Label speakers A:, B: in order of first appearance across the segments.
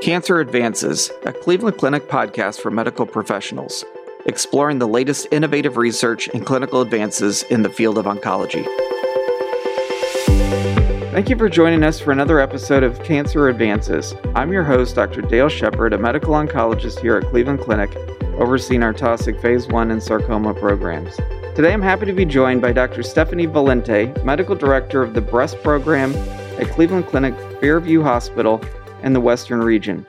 A: Cancer Advances, a Cleveland Clinic podcast for medical professionals, exploring the latest innovative research and clinical advances in the field of oncology. Thank you for joining us for another episode of Cancer Advances. I'm your host, Dr. Dale Shepard, a medical oncologist here at Cleveland Clinic, overseeing our Taussig Phase 1 and sarcoma programs. Today I'm happy to be joined by Dr. Stephanie Valente, Medical Director of the Breast Program at Cleveland Clinic Fairview Hospital and the Western region.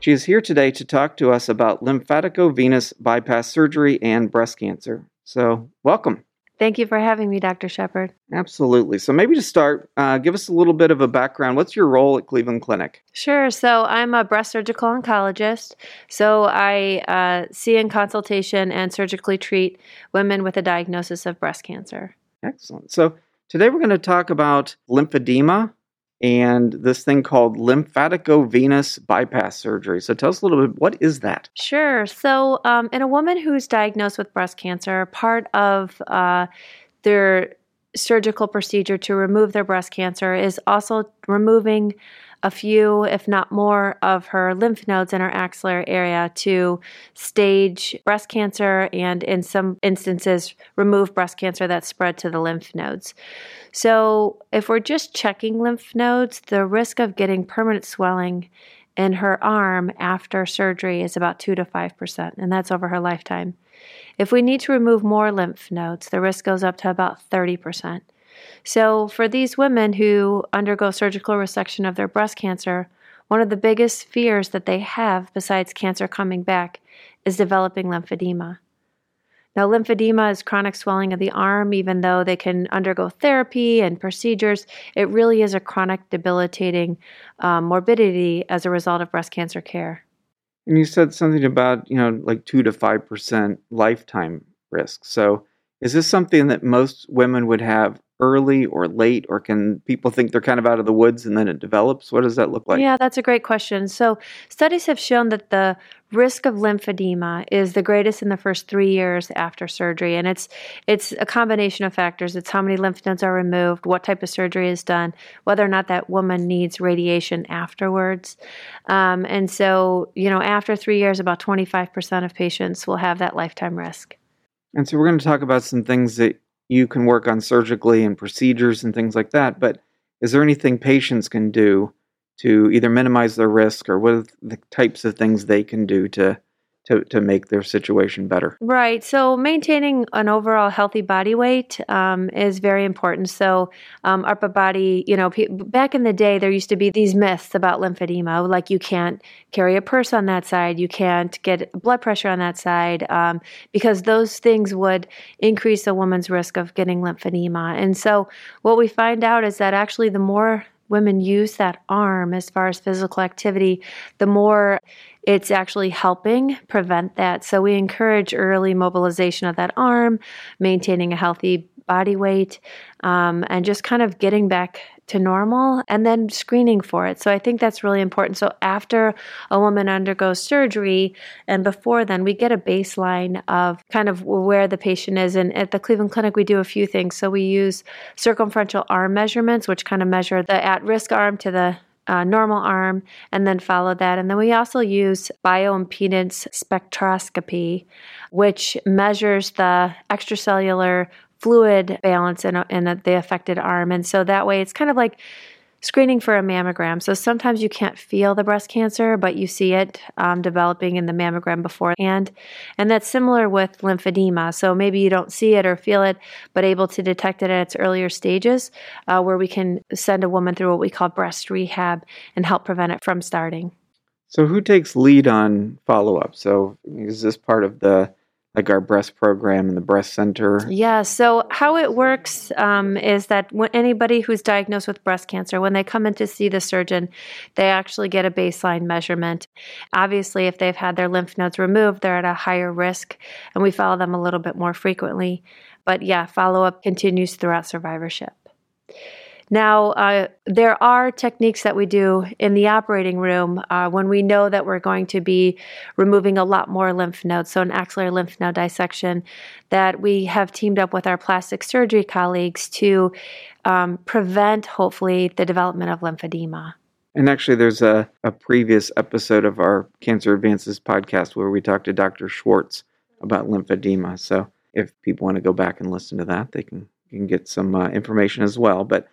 A: She is here today to talk to us about lymphaticovenous bypass surgery and breast cancer. So, welcome.
B: Thank you for having me, Dr. Shepard.
A: Absolutely. So, maybe to start, uh, give us a little bit of a background. What's your role at Cleveland Clinic?
B: Sure. So, I'm a breast surgical oncologist. So, I uh, see in consultation and surgically treat women with a diagnosis of breast cancer.
A: Excellent. So, today we're going to talk about lymphedema and this thing called lymphaticovenous bypass surgery. So tell us a little bit, what is that?
B: Sure. So, um, in a woman who's diagnosed with breast cancer, part of uh, their surgical procedure to remove their breast cancer is also removing a few, if not more, of her lymph nodes in her axillary area to stage breast cancer and, in some instances, remove breast cancer that spread to the lymph nodes. So, if we're just checking lymph nodes, the risk of getting permanent swelling in her arm after surgery is about 2 to 5%, and that's over her lifetime. If we need to remove more lymph nodes, the risk goes up to about 30%. So, for these women who undergo surgical resection of their breast cancer, one of the biggest fears that they have, besides cancer coming back, is developing lymphedema. Now, lymphedema is chronic swelling of the arm, even though they can undergo therapy and procedures. It really is a chronic, debilitating um, morbidity as a result of breast cancer care.
A: And you said something about, you know, like 2 to 5% lifetime risk. So, is this something that most women would have early or late, or can people think they're kind of out of the woods and then it develops? What does that look like?
B: Yeah, that's a great question. So, studies have shown that the risk of lymphedema is the greatest in the first three years after surgery, and it's it's a combination of factors. It's how many lymph nodes are removed, what type of surgery is done, whether or not that woman needs radiation afterwards, um, and so you know after three years, about twenty five percent of patients will have that lifetime risk.
A: And so we're going to talk about some things that you can work on surgically and procedures and things like that. But is there anything patients can do to either minimize their risk or what are the types of things they can do to to, to make their situation better.
B: Right. So maintaining an overall healthy body weight um, is very important. So um, upper body, you know, pe- back in the day, there used to be these myths about lymphedema, like you can't carry a purse on that side, you can't get blood pressure on that side, um, because those things would increase a woman's risk of getting lymphedema. And so what we find out is that actually the more women use that arm as far as physical activity, the more it's actually helping prevent that. So we encourage early mobilization of that arm, maintaining a healthy body weight, um, and just kind of getting back to normal and then screening for it. So I think that's really important. So after a woman undergoes surgery and before then, we get a baseline of kind of where the patient is. And at the Cleveland Clinic, we do a few things. So we use circumferential arm measurements, which kind of measure the at risk arm to the uh, normal arm and then follow that. And then we also use bioimpedance spectroscopy, which measures the extracellular fluid balance in, in the affected arm. And so that way it's kind of like screening for a mammogram. So sometimes you can't feel the breast cancer, but you see it um, developing in the mammogram beforehand. And that's similar with lymphedema. So maybe you don't see it or feel it, but able to detect it at its earlier stages, uh, where we can send a woman through what we call breast rehab and help prevent it from starting.
A: So, who takes lead on follow up? So, is this part of the like our breast program and the breast center?
B: Yeah. So how it works um, is that when anybody who's diagnosed with breast cancer, when they come in to see the surgeon, they actually get a baseline measurement. Obviously, if they've had their lymph nodes removed, they're at a higher risk, and we follow them a little bit more frequently. But yeah, follow up continues throughout survivorship. Now, uh, there are techniques that we do in the operating room uh, when we know that we're going to be removing a lot more lymph nodes, so an axillary lymph node dissection, that we have teamed up with our plastic surgery colleagues to um, prevent, hopefully, the development of lymphedema.
A: And actually, there's a, a previous episode of our Cancer Advances podcast where we talked to Dr. Schwartz about lymphedema. So if people want to go back and listen to that, they can, can get some uh, information as well. But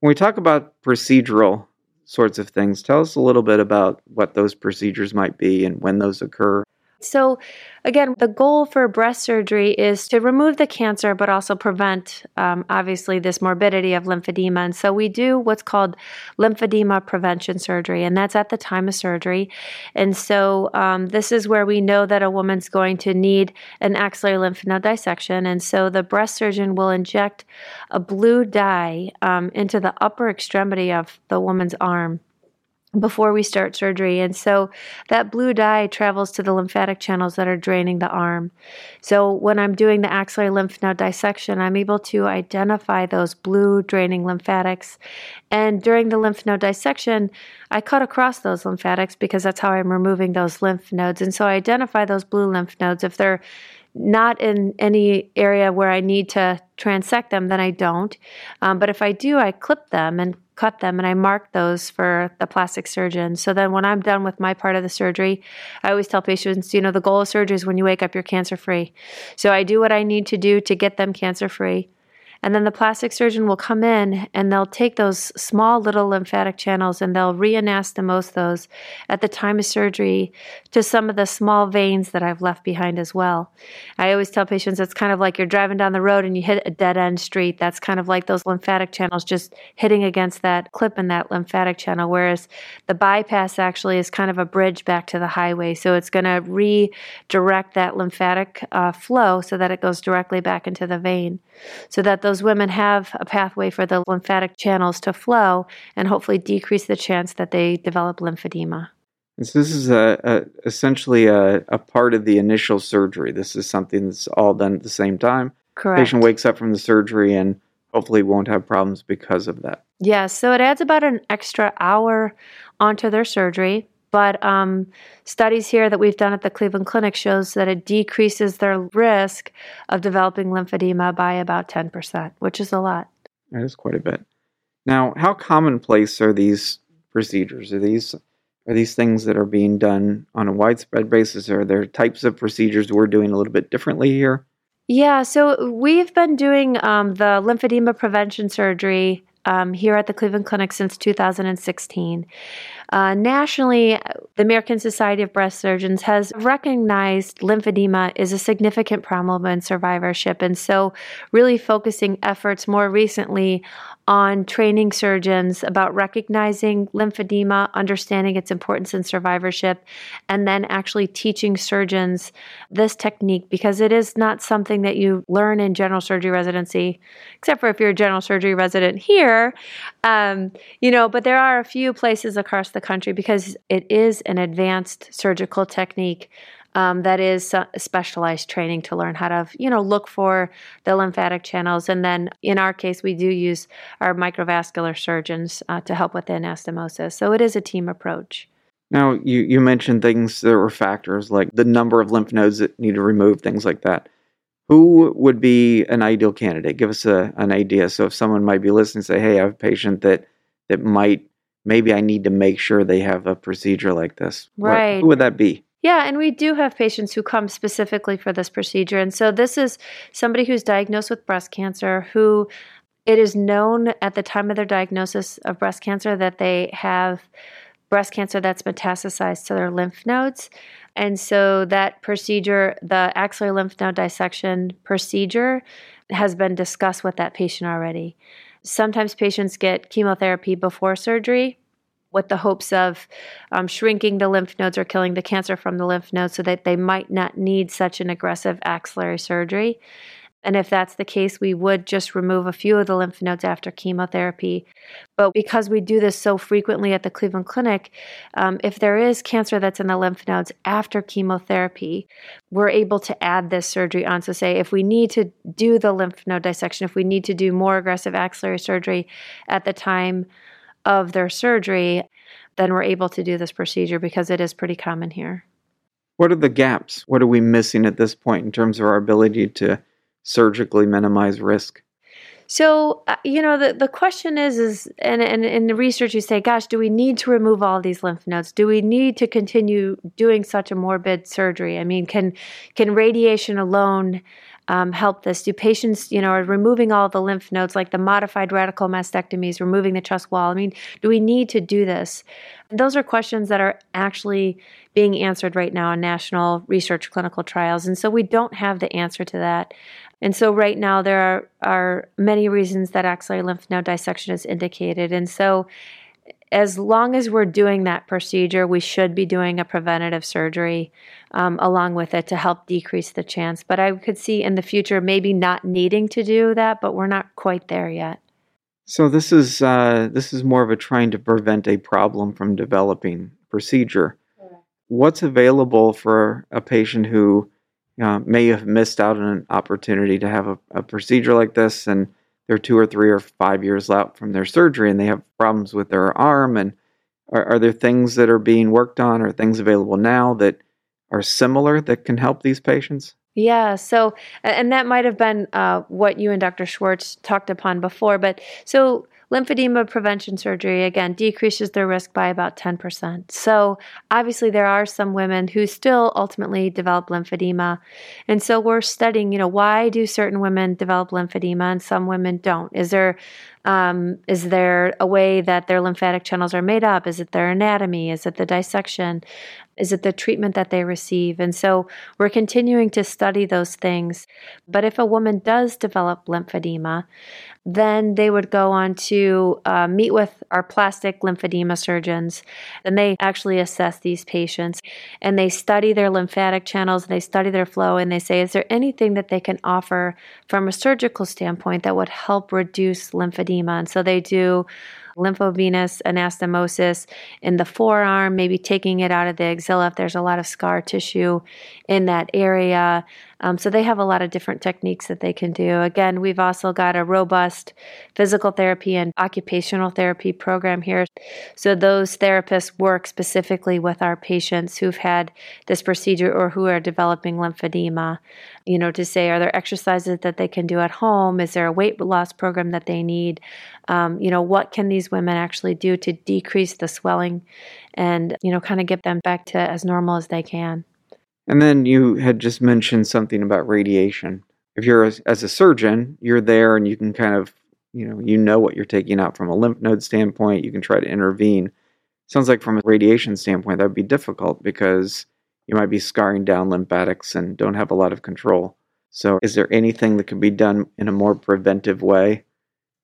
A: when we talk about procedural sorts of things, tell us a little bit about what those procedures might be and when those occur.
B: So, again, the goal for breast surgery is to remove the cancer, but also prevent, um, obviously, this morbidity of lymphedema. And so, we do what's called lymphedema prevention surgery, and that's at the time of surgery. And so, um, this is where we know that a woman's going to need an axillary lymph node dissection. And so, the breast surgeon will inject a blue dye um, into the upper extremity of the woman's arm before we start surgery. And so that blue dye travels to the lymphatic channels that are draining the arm. So when I'm doing the axillary lymph node dissection, I'm able to identify those blue draining lymphatics. And during the lymph node dissection, I cut across those lymphatics because that's how I'm removing those lymph nodes. And so I identify those blue lymph nodes. If they're not in any area where I need to transect them, then I don't. Um, but if I do, I clip them and cut them and I mark those for the plastic surgeon. So then when I'm done with my part of the surgery, I always tell patients, you know, the goal of surgery is when you wake up, you're cancer free. So I do what I need to do to get them cancer free. And then the plastic surgeon will come in and they'll take those small little lymphatic channels and they'll reanastomose those at the time of surgery to some of the small veins that I've left behind as well. I always tell patients it's kind of like you're driving down the road and you hit a dead end street. That's kind of like those lymphatic channels just hitting against that clip in that lymphatic channel, whereas the bypass actually is kind of a bridge back to the highway. So it's going to redirect that lymphatic uh, flow so that it goes directly back into the vein so that those women have a pathway for the lymphatic channels to flow and hopefully decrease the chance that they develop lymphedema.
A: So this is a, a essentially a, a, part of the initial surgery. This is something that's all done at the same time.
B: Correct.
A: Patient wakes up from the surgery and hopefully won't have problems because of that.
B: Yes, yeah, so it adds about an extra hour onto their surgery. But um, studies here that we've done at the Cleveland Clinic shows that it decreases their risk of developing lymphedema by about 10%, which is a lot.
A: That is quite a bit. Now, how commonplace are these procedures? Are these are these things that are being done on a widespread basis? Are there types of procedures we're doing a little bit differently here?
B: Yeah, so we've been doing um, the lymphedema prevention surgery um, here at the Cleveland Clinic since 2016. Uh, nationally, the American Society of Breast Surgeons has recognized lymphedema is a significant problem in survivorship. And so, really focusing efforts more recently on training surgeons about recognizing lymphedema, understanding its importance in survivorship, and then actually teaching surgeons this technique because it is not something that you learn in general surgery residency, except for if you're a general surgery resident here. Um, you know, but there are a few places across the country because it is an advanced surgical technique um, that is specialized training to learn how to, you know, look for the lymphatic channels. And then in our case, we do use our microvascular surgeons uh, to help with the anastomosis. So it is a team approach.
A: Now, you, you mentioned things that were factors like the number of lymph nodes that need to remove, things like that. Who would be an ideal candidate? Give us a, an idea. So if someone might be listening, say, "Hey, I have a patient that that might maybe I need to make sure they have a procedure like this."
B: Right.
A: What, who would that be?
B: Yeah, and we do have patients who come specifically for this procedure. And so this is somebody who's diagnosed with breast cancer who it is known at the time of their diagnosis of breast cancer that they have breast cancer that's metastasized to their lymph nodes. And so that procedure, the axillary lymph node dissection procedure, has been discussed with that patient already. Sometimes patients get chemotherapy before surgery with the hopes of um, shrinking the lymph nodes or killing the cancer from the lymph nodes so that they might not need such an aggressive axillary surgery. And if that's the case, we would just remove a few of the lymph nodes after chemotherapy. But because we do this so frequently at the Cleveland Clinic, um, if there is cancer that's in the lymph nodes after chemotherapy, we're able to add this surgery on. So, say if we need to do the lymph node dissection, if we need to do more aggressive axillary surgery at the time of their surgery, then we're able to do this procedure because it is pretty common here.
A: What are the gaps? What are we missing at this point in terms of our ability to surgically minimize risk?
B: So, uh, you know, the, the question is, is and, and in the research you say, gosh, do we need to remove all these lymph nodes? Do we need to continue doing such a morbid surgery? I mean, can can radiation alone um, help this? Do patients, you know, are removing all the lymph nodes, like the modified radical mastectomies, removing the chest wall? I mean, do we need to do this? those are questions that are actually being answered right now in national research clinical trials. And so we don't have the answer to that. And so right now there are, are many reasons that axillary lymph node dissection is indicated. And so as long as we're doing that procedure, we should be doing a preventative surgery um, along with it to help decrease the chance. But I could see in the future maybe not needing to do that, but we're not quite there yet.
A: So this is uh, this is more of a trying to prevent a problem from developing procedure. What's available for a patient who uh, may have missed out on an opportunity to have a, a procedure like this, and they're two or three or five years out from their surgery, and they have problems with their arm, and are, are there things that are being worked on or things available now that are similar that can help these patients?
B: Yeah. So, and that might have been uh, what you and Dr. Schwartz talked upon before. But so, lymphedema prevention surgery again decreases their risk by about 10%. So, obviously, there are some women who still ultimately develop lymphedema. And so, we're studying, you know, why do certain women develop lymphedema and some women don't? Is there um, is there a way that their lymphatic channels are made up? Is it their anatomy? Is it the dissection? Is it the treatment that they receive? And so we're continuing to study those things. But if a woman does develop lymphedema, then they would go on to uh, meet with our plastic lymphedema surgeons, and they actually assess these patients and they study their lymphatic channels, they study their flow, and they say, is there anything that they can offer from a surgical standpoint that would help reduce lymphedema? And so they do lymphovenous anastomosis in the forearm, maybe taking it out of the axilla if there's a lot of scar tissue in that area. Um, so they have a lot of different techniques that they can do. Again, we've also got a robust physical therapy and occupational therapy program here. So those therapists work specifically with our patients who've had this procedure or who are developing lymphedema. You know, to say, are there exercises that they can do at home? Is there a weight loss program that they need? Um, you know, what can these women actually do to decrease the swelling and, you know, kind of get them back to as normal as they can?
A: And then you had just mentioned something about radiation. If you're as a surgeon, you're there and you can kind of, you know, you know what you're taking out from a lymph node standpoint. You can try to intervene. Sounds like from a radiation standpoint, that would be difficult because you might be scarring down lymphatics and don't have a lot of control. So, is there anything that can be done in a more preventive way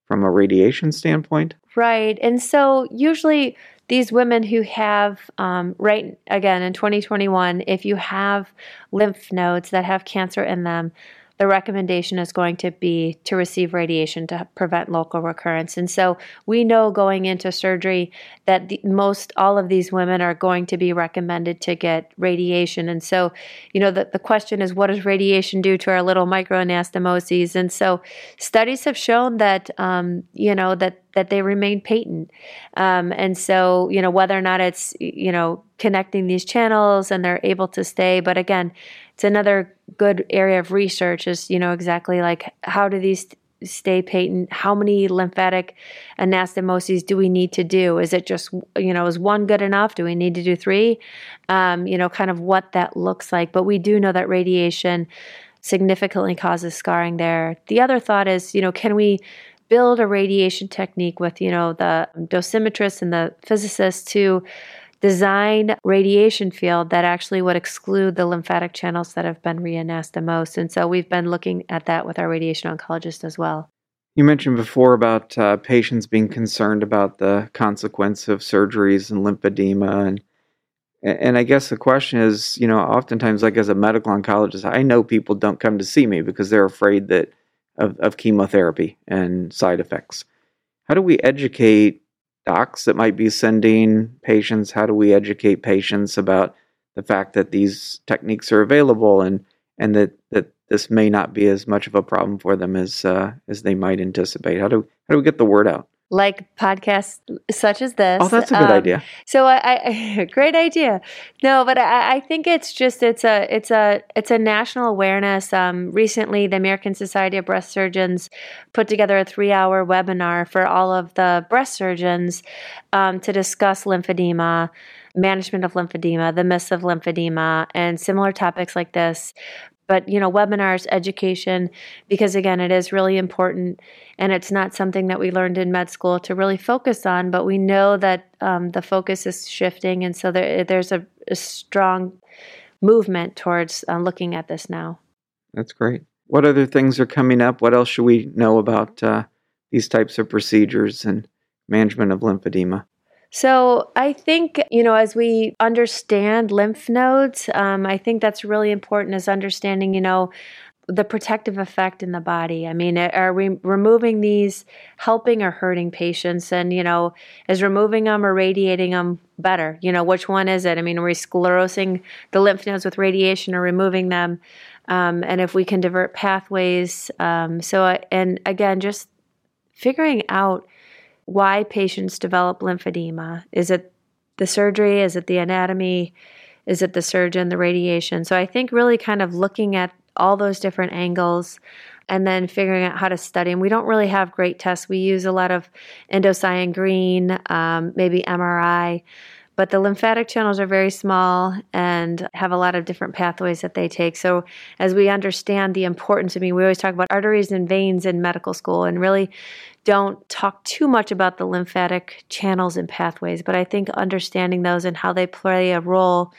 A: from a radiation standpoint?
B: Right. And so, usually, these women who have, um, right again in 2021, if you have lymph nodes that have cancer in them, the recommendation is going to be to receive radiation to prevent local recurrence. And so we know going into surgery that the, most all of these women are going to be recommended to get radiation. And so, you know, the, the question is what does radiation do to our little microanastomoses? And so studies have shown that, um, you know, that that they remain patent. Um, and so, you know, whether or not it's, you know, connecting these channels and they're able to stay. But again, it's another good area of research is, you know, exactly like how do these stay patent? How many lymphatic anastomoses do we need to do? Is it just, you know, is one good enough? Do we need to do three? Um, you know, kind of what that looks like. But we do know that radiation significantly causes scarring there. The other thought is, you know, can we build a radiation technique with, you know, the dosimetrists and the physicists to design radiation field that actually would exclude the lymphatic channels that have been reanastomosed. And so we've been looking at that with our radiation oncologist as well.
A: You mentioned before about uh, patients being concerned about the consequence of surgeries and lymphedema and and I guess the question is, you know, oftentimes like as a medical oncologist, I know people don't come to see me because they're afraid that of, of chemotherapy and side effects. How do we educate docs that might be sending patients? How do we educate patients about the fact that these techniques are available and and that that this may not be as much of a problem for them as uh, as they might anticipate? How do how do we get the word out?
B: Like podcasts such as this.
A: Oh, that's a good um, idea.
B: So I, I, great idea. No, but I, I, think it's just it's a it's a it's a national awareness. Um, recently, the American Society of Breast Surgeons put together a three hour webinar for all of the breast surgeons um, to discuss lymphedema management of lymphedema, the myths of lymphedema, and similar topics like this but you know webinars education because again it is really important and it's not something that we learned in med school to really focus on but we know that um, the focus is shifting and so there, there's a, a, strong movement towards uh, looking at this now.
A: That's great. What other things are coming up? What else should we know about uh, these types of procedures and management of lymphedema
B: so I think, you know, as we understand lymph nodes, um, I think that's really important is understanding, you know, the protective effect in the body. I mean, are we removing these helping or hurting patients? And, you know, is removing them or radiating them better? You know, which one is it? I mean, are we sclerosing the lymph nodes with radiation or removing them? Um, and if we can divert pathways. Um, so, and again, just figuring out why patients develop lymphedema. Is it the surgery? Is it the anatomy? Is it the surgeon, the radiation? So I think really kind of looking at all those different angles and then figuring out how to study. And we don't really have great tests. We use a lot of indocyanine green, um, maybe MRI. But the lymphatic channels are very small and have a lot of different pathways that they take. So, as we understand the importance, I mean, we always talk about arteries and veins in medical school and really don't talk too much about the lymphatic channels and pathways, but I think understanding those and how they play a role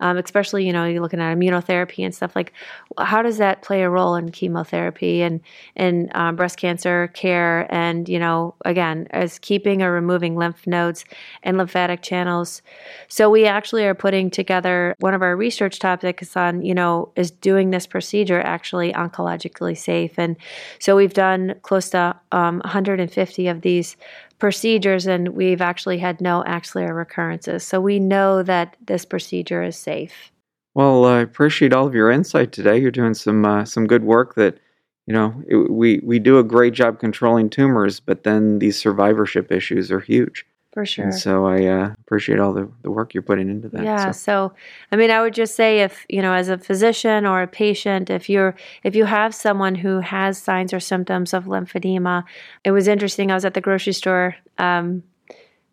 B: um, especially you know you're looking at immunotherapy and stuff like how does that play a role in chemotherapy and in um, breast cancer care? And you know again as keeping or removing lymph nodes and lymphatic channels. So we actually are putting together one of our research topics on you know is doing this procedure actually oncologically safe. And so we've done close to um, 150 of these procedures and we've actually had no axillary recurrences. So we know that this procedure is safe.
A: Well, I appreciate all of your insight today. You're doing some uh, some good work that you know it, we we do a great job controlling tumors, but then these survivorship issues are huge.
B: For sure.
A: And so I uh, appreciate all the, the work you're putting into that.
B: Yeah. So. so. I mean, I would just say if you know, as a physician or a patient, if you're if you have someone who has signs or symptoms of lymphedema, it was interesting. I was at the grocery store um,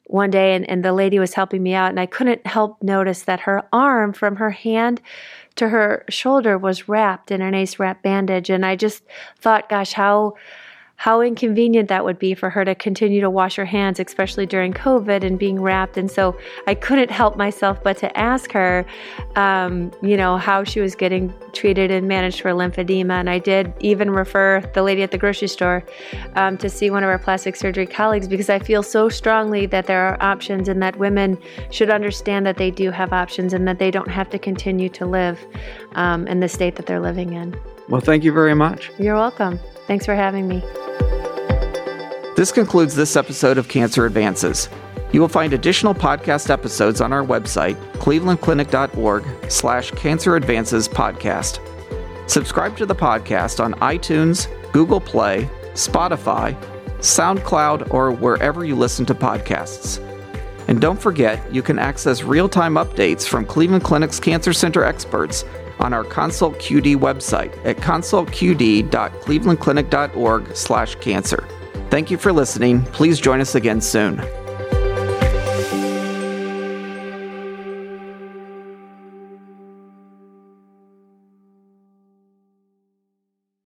B: one day, and, and the lady was helping me out, and I couldn't help notice that her arm from her hand to her shoulder was wrapped in an ace wrap bandage, and I just thought, gosh, how how inconvenient that would be for her to continue to wash her hands, especially during COVID and being wrapped. And so I couldn't help myself but to ask her, um, you know, how she was getting treated and managed for lymphedema. And I did even refer the lady at the grocery store um, to see one of our plastic surgery colleagues because I feel so strongly that there are options and that women should understand that they do have options and that they don't have to continue to live um, in the state that they're living in.
A: Well, thank you very much.
B: You're welcome. Thanks for having me.
A: This concludes this episode of Cancer Advances. You will find additional podcast episodes on our website, clevelandclinic.org slash cancer podcast. Subscribe to the podcast on iTunes, Google Play, Spotify, SoundCloud, or wherever you listen to podcasts. And don't forget, you can access real-time updates from Cleveland Clinic's Cancer Center experts on our Consult QD website at consultqd.clevelandclinic.org/cancer. Thank you for listening. Please join us again soon.